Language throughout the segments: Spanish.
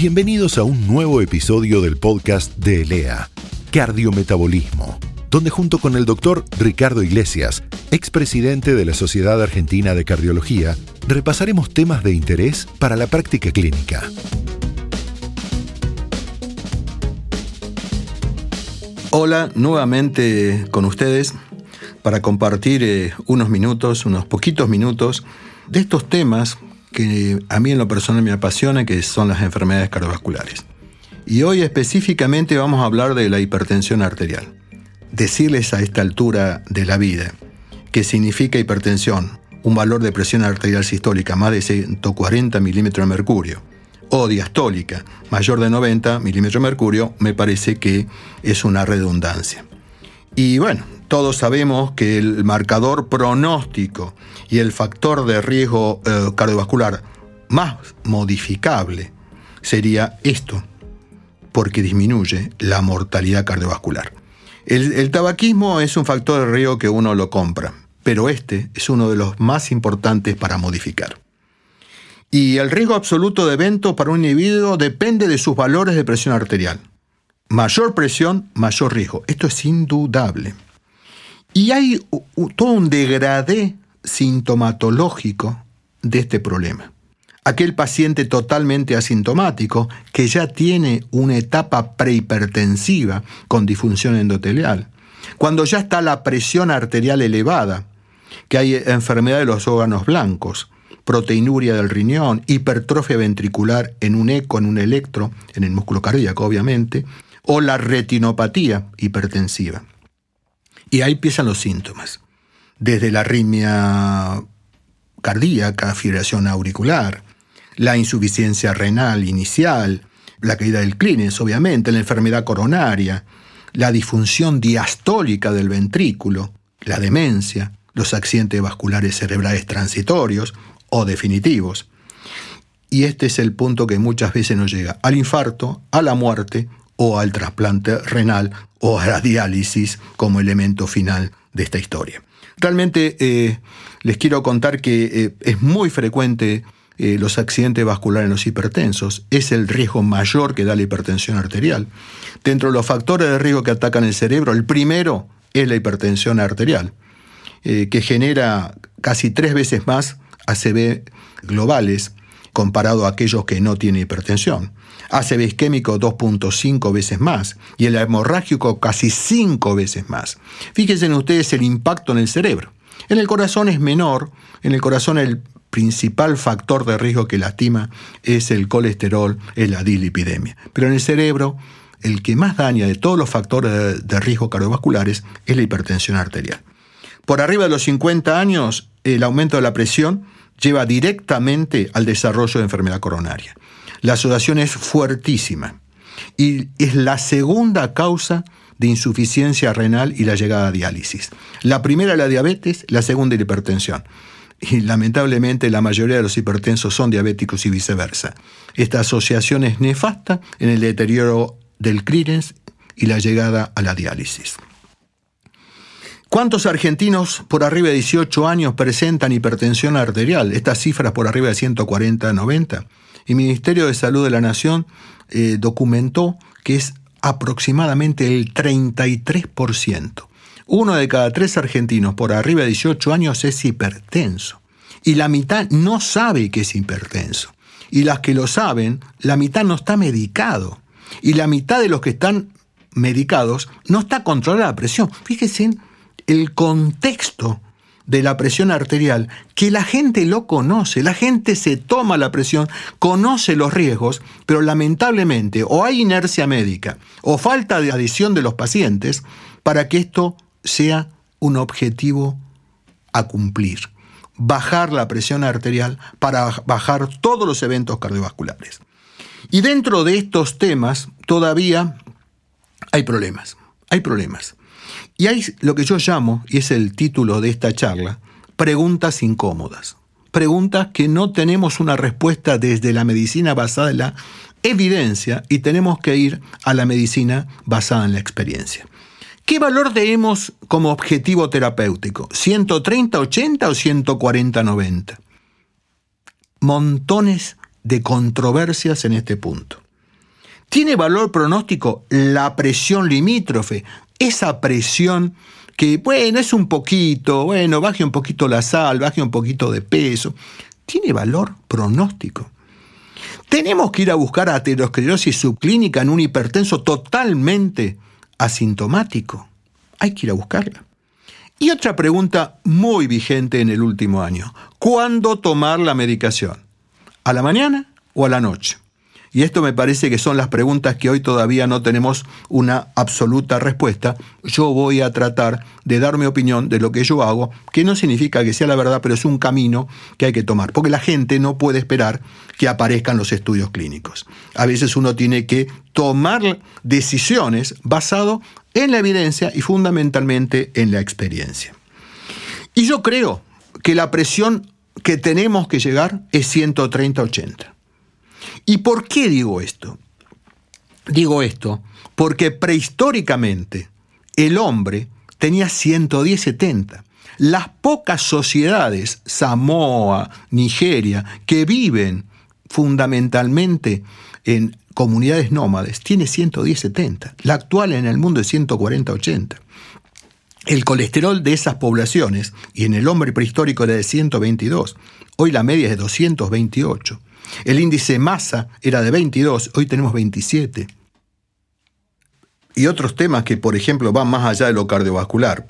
Bienvenidos a un nuevo episodio del podcast de ELEA, Cardiometabolismo, donde junto con el doctor Ricardo Iglesias, expresidente de la Sociedad Argentina de Cardiología, repasaremos temas de interés para la práctica clínica. Hola, nuevamente con ustedes para compartir eh, unos minutos, unos poquitos minutos de estos temas que a mí en lo personal me apasiona, que son las enfermedades cardiovasculares. Y hoy específicamente vamos a hablar de la hipertensión arterial. Decirles a esta altura de la vida que significa hipertensión, un valor de presión arterial sistólica más de 140 milímetros de mercurio, o diastólica mayor de 90 milímetros de mercurio, me parece que es una redundancia. Y bueno, todos sabemos que el marcador pronóstico y el factor de riesgo eh, cardiovascular más modificable sería esto, porque disminuye la mortalidad cardiovascular. El, tabaquismo es un factor de riesgo que uno lo compra, pero este es uno de los más importantes para modificar. Y el riesgo absoluto de evento para un individuo depende de sus valores de presión arterial. Mayor presión, mayor riesgo. Esto es indudable. Y hay todo un degradé sintomatológico de este problema. Aquel paciente totalmente asintomático que ya tiene una etapa prehipertensiva con disfunción endotelial, cuando ya está la presión arterial elevada, que hay enfermedad de los órganos blancos, proteinuria del riñón, hipertrofia ventricular en un eco, en un electro, en el músculo cardíaco obviamente, o la retinopatía hipertensiva. Y ahí empiezan los síntomas, desde la arritmia cardíaca, fibrilación auricular, la insuficiencia renal inicial, la caída del clínex, obviamente, la enfermedad coronaria, la disfunción diastólica del ventrículo, la demencia, los accidentes vasculares cerebrales transitorios o definitivos. Y este es el punto que muchas veces nos llega al infarto, a la muerte o al trasplante renal o a la diálisis como elemento final de esta historia. Realmente eh, les quiero contar que eh, es muy frecuente eh, los accidentes vasculares en los hipertensos, es el riesgo mayor que da la hipertensión arterial. Dentro de los factores de riesgo que atacan el cerebro, el primero es la hipertensión arterial, que genera casi tres veces más ACV globales comparado a aquellos que no tienen hipertensión. ACV isquémico 2.5 veces más y el hemorrágico casi 5 veces más. Fíjense en ustedes el impacto en el cerebro. En el corazón es menor, en el corazón el principal factor de riesgo que lastima es el colesterol, es la dislipidemia. Pero en el cerebro, el que más daña de todos los factores de riesgo cardiovasculares es la hipertensión arterial. Por arriba de los 50 años, el aumento de la presión lleva directamente al desarrollo de enfermedad coronaria. La asociación es fuertísima y es la segunda causa de insuficiencia renal y la llegada a diálisis. La primera la diabetes, la segunda la hipertensión. Y lamentablemente la mayoría de los hipertensos son diabéticos y viceversa. Esta asociación es nefasta en el deterioro del clearance y la llegada a la diálisis. ¿Cuántos argentinos por arriba de 18 años presentan hipertensión arterial? Estas cifras por arriba de 140 90 el Ministerio de Salud de la Nación eh, documentó que es aproximadamente el 33%. Uno de cada tres argentinos por arriba de 18 años es hipertenso. Y la mitad no sabe que es hipertenso. Y las que lo saben, la mitad no está medicado. Y la mitad de los que están medicados no está controlada la presión. Fíjense en el contexto de la presión arterial, que la gente lo conoce, la gente se toma la presión, conoce los riesgos, pero lamentablemente o hay inercia médica o falta de adición de los pacientes para que esto sea un objetivo a cumplir. Bajar la presión arterial para bajar todos los eventos cardiovasculares. Y dentro de estos temas todavía hay problemas, hay problemas. Y hay lo que yo llamo, y es el título de esta charla, preguntas incómodas. Preguntas que no tenemos una respuesta desde la medicina basada en la evidencia y tenemos que ir a la medicina basada en la experiencia. ¿Qué valor tenemos como objetivo terapéutico? ¿130-80 o 140-90? Montones de controversias en este punto. ¿Tiene valor pronóstico la presión limítrofe? Esa presión que, bueno, es un poquito, bueno, baje un poquito la sal, baje un poquito de peso. ¿Tiene valor pronóstico? Tenemos que ir a buscar aterosclerosis subclínica en un hipertenso totalmente asintomático. Hay que ir a buscarla. Y otra pregunta muy vigente en el último año. ¿Cuándo tomar la medicación? ¿A la mañana o a la noche? Y esto me parece que son las preguntas que hoy todavía no tenemos una absoluta respuesta. Yo voy a tratar de dar mi opinión de lo que yo hago, que no significa que sea la verdad, pero es un camino que hay que tomar, porque la gente no puede esperar que aparezcan los estudios clínicos. A veces uno tiene que tomar decisiones basado en la evidencia y fundamentalmente en la experiencia. Y yo creo que la presión que tenemos que llegar es 130-80. ¿Y por qué digo esto? Digo esto porque prehistóricamente el hombre tenía 110-70. Las pocas sociedades, Samoa, Nigeria, que viven fundamentalmente en comunidades nómades, tiene 110-70. La actual en el mundo es 140-80. El colesterol de esas poblaciones, y en el hombre prehistórico era de 122, hoy la media es de 228. El índice masa era de 22, hoy tenemos 27. Y otros temas que, por ejemplo, van más allá de lo cardiovascular.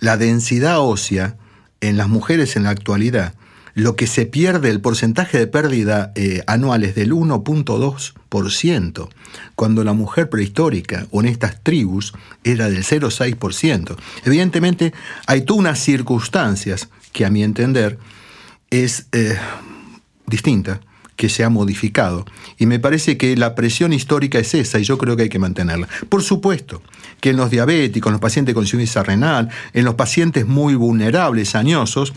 La densidad ósea en las mujeres en la actualidad, lo que se pierde, el porcentaje de pérdida eh, anual es del 1.2%, cuando la mujer prehistórica o en estas tribus era del 0.6%. Evidentemente, hay todas unas circunstancias que a mi entender es eh, distinta que se ha modificado. Y me parece que la presión histórica es esa y yo creo que hay que mantenerla. Por supuesto que en los diabéticos, en los pacientes con insuficiencia renal, en los pacientes muy vulnerables, añosos,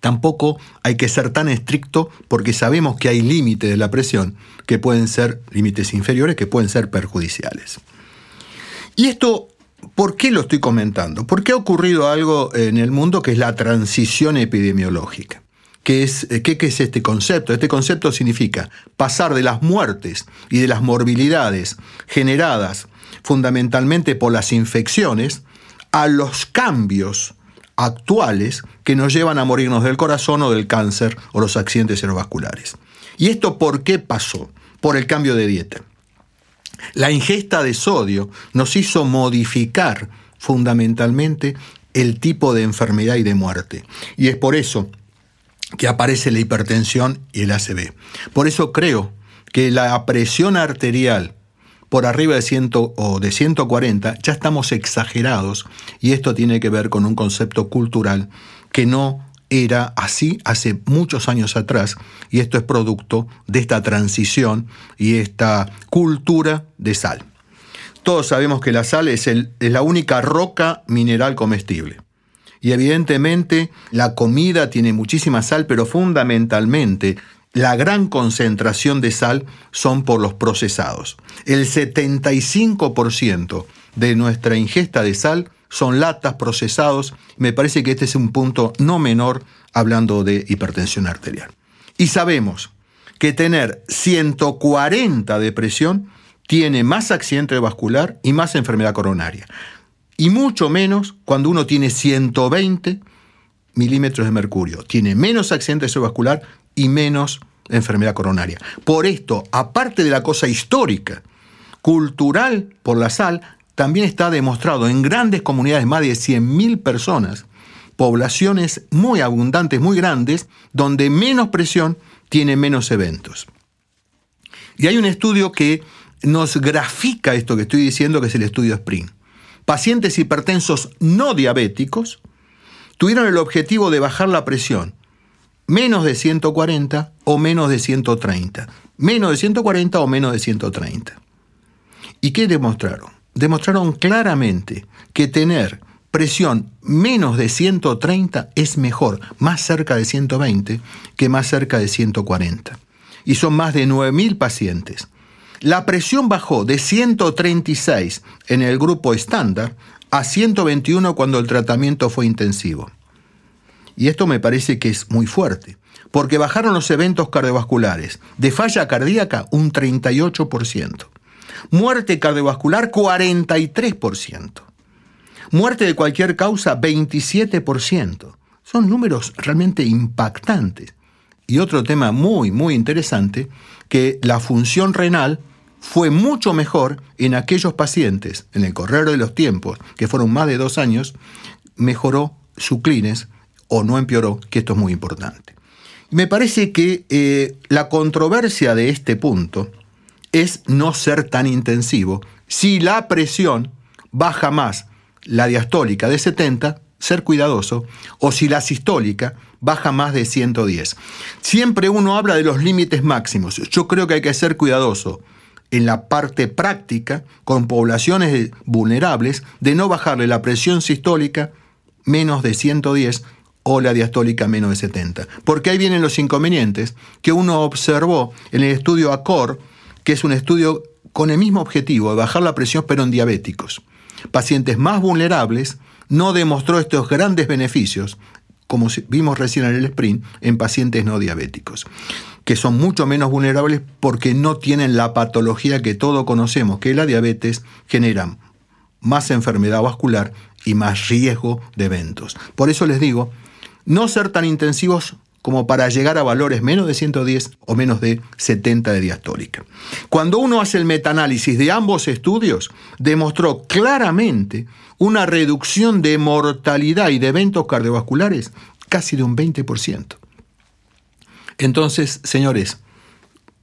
tampoco hay que ser tan estricto porque sabemos que hay límites de la presión que pueden ser límites inferiores que pueden ser perjudiciales. Y esto ¿Por qué lo estoy comentando? Porque ha ocurrido algo en el mundo que es la transición epidemiológica. ¿Qué es, eh, qué, es este concepto? Este concepto significa pasar de las muertes y de las morbilidades generadas fundamentalmente por las infecciones a los cambios actuales que nos llevan a morirnos del corazón o del cáncer o los accidentes cerebrovasculares. ¿Y esto por qué pasó? Por el cambio de dieta. La ingesta de sodio nos hizo modificar fundamentalmente el tipo de enfermedad y de muerte. Y es por eso que aparece la hipertensión y el ACV. Por eso creo que la presión arterial por arriba de 100 o de 140 ya estamos exagerados y esto tiene que ver con un concepto cultural que no era así hace muchos años atrás y esto es producto de esta transición y esta cultura de sal. Todos sabemos que la sal es, es la única roca mineral comestible. Y evidentemente la comida tiene muchísima sal, pero fundamentalmente la gran concentración de sal son por los procesados. El 75% de nuestra ingesta de sal son latas, procesados. Me parece que este es un punto no menor hablando de hipertensión arterial. Y sabemos que tener 140 de presión tiene más accidente vascular y más enfermedad coronaria y mucho menos cuando uno tiene 120 milímetros de mercurio. Tiene menos accidente cerebrovascular y menos enfermedad coronaria. Por esto, aparte de la cosa histórica, cultural por la sal, también está demostrado en grandes comunidades, más de 100.000 personas, poblaciones muy abundantes, muy grandes, donde menos presión tiene menos eventos. Y hay un estudio que nos grafica esto que estoy diciendo, que es el estudio Spring pacientes hipertensos no diabéticos tuvieron el objetivo de bajar la presión menos de 140 o menos de 130. Menos de 140 o menos de 130. ¿Y qué demostraron? Demostraron claramente que tener presión menos de 130 es mejor, más cerca de 120 que más cerca de 140. Y son más de 9.000 pacientes. La presión bajó de 136 en el grupo estándar a 121 cuando el tratamiento fue intensivo. Y esto me parece que es muy fuerte, porque bajaron los eventos cardiovasculares. De falla cardíaca, un 38%. Muerte cardiovascular, 43%. Muerte de cualquier causa, 27%. Son números realmente impactantes. Y otro tema muy, muy interesante, que la función renal fue mucho mejor en aquellos pacientes, en el correr de los tiempos, que fueron más de dos años, mejoró su clines o no empeoró, que esto es muy importante. Me parece que eh, la controversia de este punto es no ser tan intensivo. Si la presión baja más la diastólica de 70, ser cuidadoso, o si la sistólica baja más de 110. Siempre uno habla de los límites máximos. Yo creo que hay que ser cuidadoso en la parte práctica con poblaciones vulnerables de no bajarle la presión sistólica menos de 110 o la diastólica menos de 70. Porque ahí vienen los inconvenientes que uno observó en el estudio ACOR, que es un estudio con el mismo objetivo de bajar la presión pero en diabéticos. Pacientes más vulnerables no demostró estos grandes beneficios, como vimos recién en el sprint, en pacientes no diabéticos que son mucho menos vulnerables porque no tienen la patología que todos conocemos, que la diabetes genera más enfermedad vascular y más riesgo de eventos. Por eso les digo, no ser tan intensivos como para llegar a valores menos de 110 o menos de 70 de diastólica. Cuando uno hace el metaanálisis de ambos estudios, demostró claramente una reducción de mortalidad y de eventos cardiovasculares casi de un 20%. Entonces, señores,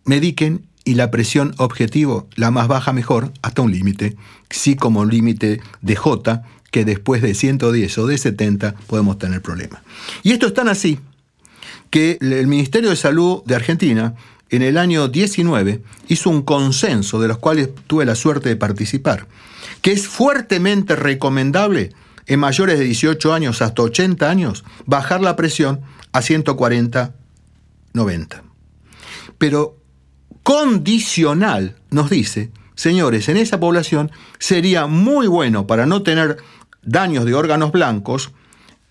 mediquen y la presión objetivo, la más baja mejor, hasta un límite, sí como límite de J, que después de 110 o de 70 podemos tener problemas. Y esto es tan así que el Ministerio de Salud de Argentina en el año 19 hizo un consenso de los cuales tuve la suerte de participar, que es fuertemente recomendable en mayores de 18 años hasta 80 años bajar la presión a 140 90. Pero condicional nos dice, señores, en esa población sería muy bueno para no tener daños de órganos blancos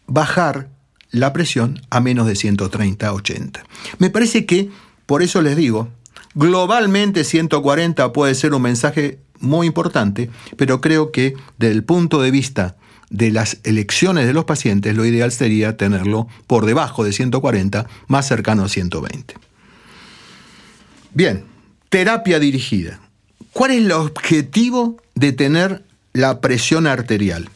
bajar la presión a menos de 130-80. Me parece que, por eso les digo, globalmente 140 puede ser un mensaje muy importante, pero creo que desde el punto de vista de las elecciones de los pacientes, lo ideal sería tenerlo por debajo de 140, más cercano a 120. Bien, terapia dirigida. ¿Cuál es el objetivo de tener la presión arterial?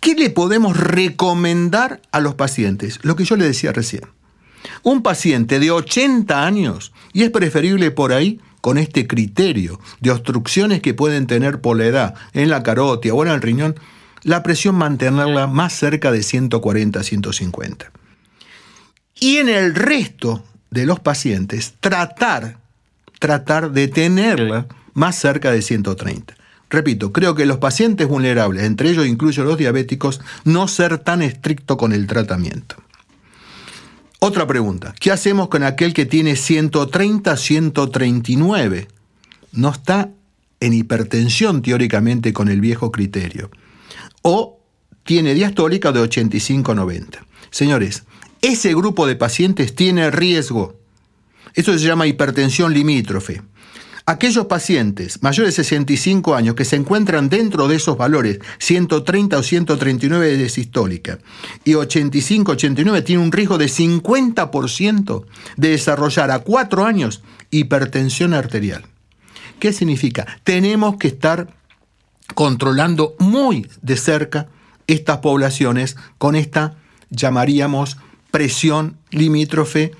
¿Qué le podemos recomendar a los pacientes? Lo que yo le decía recién. Un paciente de 80 años, y es preferible por ahí con este criterio de obstrucciones que pueden tener por la edad en la carótida o en el riñón, la presión mantenerla más cerca de 140-150. Y en el resto de los pacientes, tratar, tratar de tenerla más cerca de 130. Repito, creo que los pacientes vulnerables, entre ellos incluyo los diabéticos, no ser tan estricto con el tratamiento. Otra pregunta, ¿qué hacemos con aquel que tiene 130-139? No está en hipertensión teóricamente con el viejo criterio o tiene diastólica de 85-90. Señores, ese grupo de pacientes tiene riesgo. Eso se llama hipertensión limítrofe. Aquellos pacientes mayores de 65 años que se encuentran dentro de esos valores, 130 o 139 de sistólica y 85-89, tienen un riesgo de 50% de desarrollar a 4 años hipertensión arterial. ¿Qué significa? Tenemos que estar controlando muy de cerca estas poblaciones con esta, llamaríamos, presión limítrofe,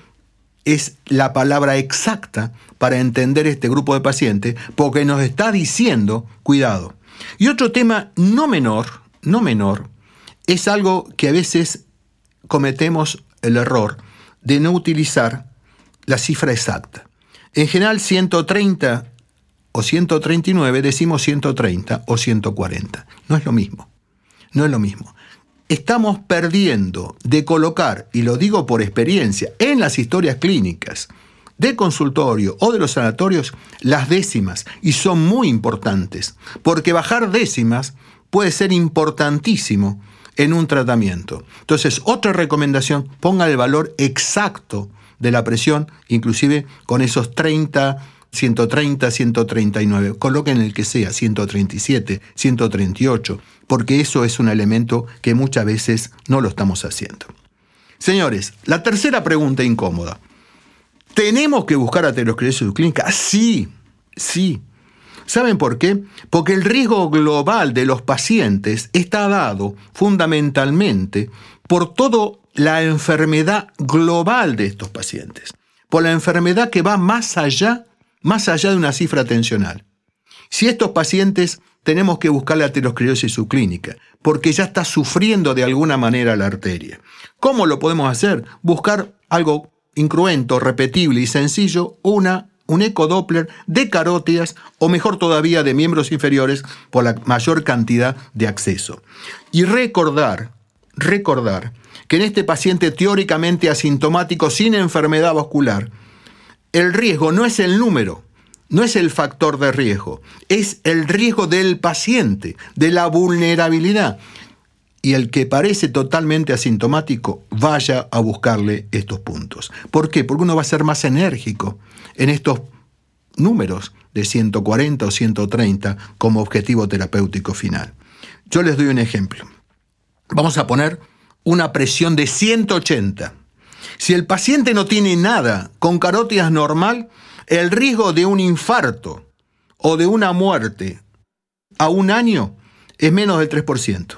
es la palabra exacta para entender este grupo de pacientes, porque nos está diciendo, cuidado. Y otro tema no menor, no menor, es algo que a veces cometemos el error de no utilizar la cifra exacta. En general, 130 o 139, decimos 130 o 140. No es lo mismo. No es lo mismo. Estamos perdiendo de colocar, y lo digo por experiencia, en las historias clínicas de consultorio o de los sanatorios, las décimas, y son muy importantes, porque bajar décimas puede ser importantísimo en un tratamiento. Entonces, otra recomendación, ponga el valor exacto de la presión, inclusive con esos 30, 130, 139. Coloquen el que sea, 137, 138, porque eso es un elemento que muchas veces no lo estamos haciendo. Señores, la tercera pregunta incómoda. ¿Tenemos que buscar aterosclerosis subclínica? Sí, sí. ¿Saben por qué? Porque el riesgo global de los pacientes está dado fundamentalmente por toda la enfermedad global de estos pacientes, por la enfermedad que va más allá, más allá de una cifra tensional. Si estos pacientes tenemos que buscar la aterosclerosis subclínica, porque ya está sufriendo de alguna manera la arteria. ¿Cómo lo podemos hacer? Buscar algo incruento, repetible y sencillo, una un ecodoppler de carótidas o mejor todavía de miembros inferiores por la mayor cantidad de acceso. Y recordar, recordar que en este paciente teóricamente asintomático sin enfermedad vascular, el riesgo no es el número, no es el factor de riesgo, es el riesgo del paciente, de la vulnerabilidad. Y el que parece totalmente asintomático, vaya a buscarle estos puntos. ¿Por qué? Porque uno va a ser más enérgico en estos números de 140 o 130 como objetivo terapéutico final. Yo les doy un ejemplo. Vamos a poner una presión de 180. Si el paciente no tiene nada con carótidas normal, el riesgo de un infarto o de una muerte a un año es menos del 3%.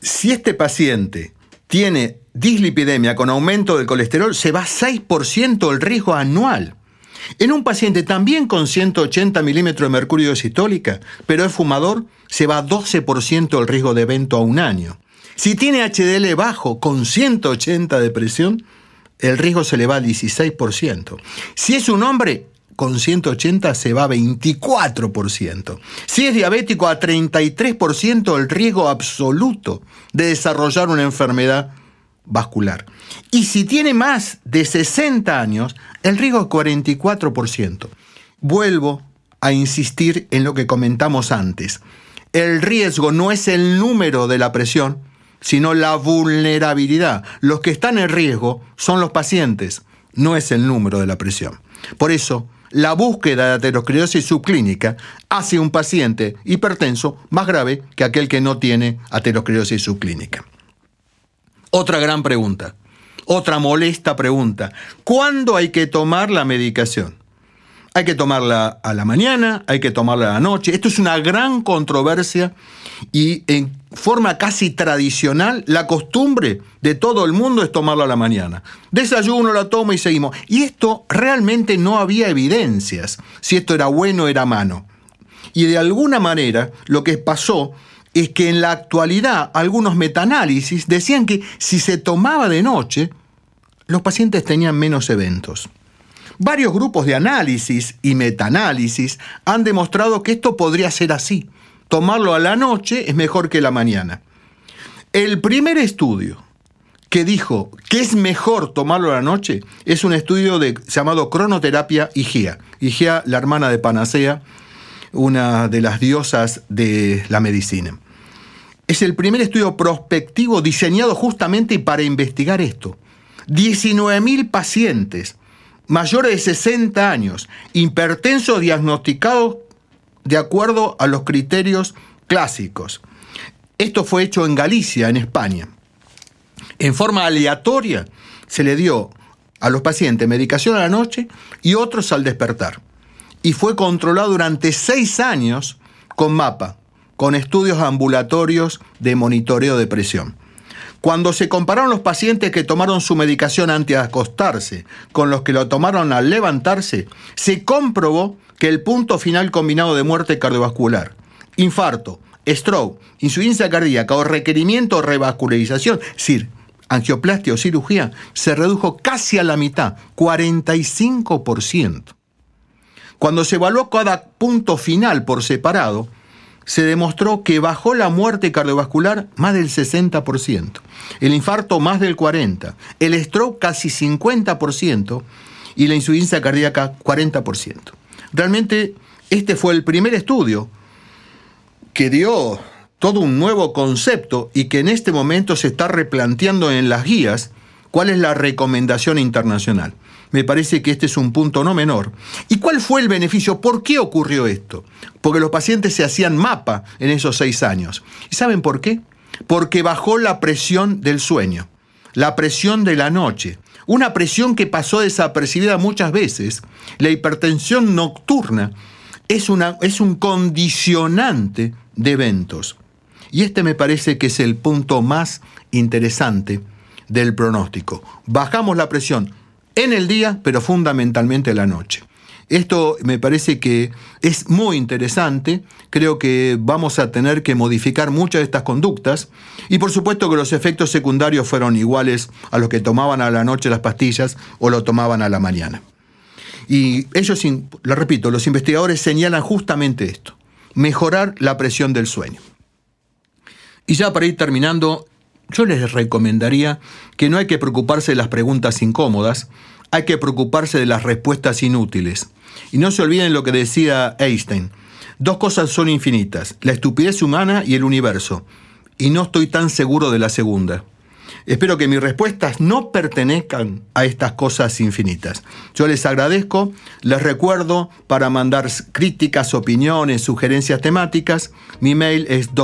Si este paciente tiene dislipidemia con aumento del colesterol, se va 6% el riesgo anual. En un paciente también con 180 milímetros de mercurio sistólica, pero es fumador, se va 12% el riesgo de evento a un año. Si tiene HDL bajo con 180 de presión, el riesgo se le va al 16%. Si es un hombre, con 180 se va a 24%. Si es diabético, a 33% el riesgo absoluto de desarrollar una enfermedad vascular. Y si tiene más de 60 años, el riesgo es 44%. Vuelvo a insistir en lo que comentamos antes. El riesgo no es el número de la presión, sino la vulnerabilidad. Los que están en riesgo son los pacientes, no es el número de la presión. Por eso, la búsqueda de aterosclerosis subclínica hace un paciente hipertenso más grave que aquel que no tiene aterosclerosis subclínica. Otra gran pregunta, otra molesta pregunta. ¿Cuándo hay que tomar la medicación? Hay que tomarla a la mañana, hay que tomarla a la noche. Esto es una gran controversia y en forma casi tradicional, la costumbre de todo el mundo es tomarla a la mañana. Desayuno, la tomo y seguimos. Y esto realmente no había evidencias si esto era bueno o era malo. Y de alguna manera lo que pasó es que en la actualidad algunos metaanálisis decían que si se tomaba de noche, los pacientes tenían menos eventos. Varios grupos de análisis y metaanálisis han demostrado que esto podría ser así. Tomarlo a la noche es mejor que la mañana. El primer estudio que dijo que es mejor tomarlo a la noche es un estudio llamado cronoterapia IGEA. IGEA, la hermana de Panacea, una de las diosas de la medicina. Es el primer estudio prospectivo diseñado justamente para investigar esto. 19.000 pacientes mayores de 60 años, hipertensos diagnosticados de acuerdo a los criterios clásicos. Esto fue hecho en Galicia, en España. En forma aleatoria se le dio a los pacientes medicación a la noche y otros al despertar y fue controlado durante seis años con mapa, con estudios ambulatorios de monitoreo de presión. Cuando se compararon los pacientes que tomaron su medicación antes de acostarse con los que lo tomaron al levantarse, se comprobó que el punto final combinado de muerte cardiovascular, infarto, stroke, insuficiencia cardíaca o requerimiento de revascularización, es decir, angioplastia o cirugía, se redujo casi a la mitad, 45%. Cuando se evaluó cada punto final por separado, se demostró que bajó la muerte cardiovascular más del 60%, el infarto más del 40%, el stroke casi 50% y la insuficiencia cardíaca 40%. Realmente este fue el primer estudio que dio todo un nuevo concepto y que en este momento se está replanteando en las guías ¿Cuál es la recomendación internacional? Me parece que este es un punto no menor. ¿Y cuál fue el beneficio? ¿Por qué ocurrió esto? Porque los pacientes se hacían mapa en esos seis años. ¿Y saben por qué? Porque bajó la presión del sueño, la presión de la noche, una presión que pasó desapercibida muchas veces. La hipertensión nocturna es, una, es un condicionante de eventos. Y este me parece que es el punto más interesante del pronóstico. Bajamos la presión en el día, pero fundamentalmente en la noche. Esto me parece que es muy interesante, creo que vamos a tener que modificar muchas de estas conductas y por supuesto que los efectos secundarios fueron iguales a los que tomaban a la noche las pastillas o lo tomaban a la mañana. Y ellos, lo repito, los investigadores señalan justamente esto, mejorar la presión del sueño. Y ya para ir terminando, yo les recomendaría que no hay que preocuparse de las preguntas incómodas, hay que preocuparse de las respuestas inútiles. Y no se olviden lo que decía Einstein. Dos cosas son infinitas, la estupidez humana y el universo. Y no estoy tan seguro de la segunda. Espero que mis respuestas no pertenezcan a estas cosas infinitas. Yo les agradezco, les recuerdo para mandar críticas, opiniones, sugerencias temáticas. Mi mail es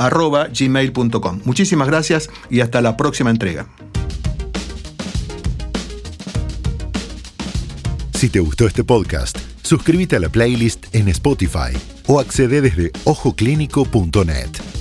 doctoriglesiaspodcast.gmail.com. Muchísimas gracias y hasta la próxima entrega. Si te gustó este podcast, suscríbete a la playlist en Spotify o accede desde ojoclínico.net.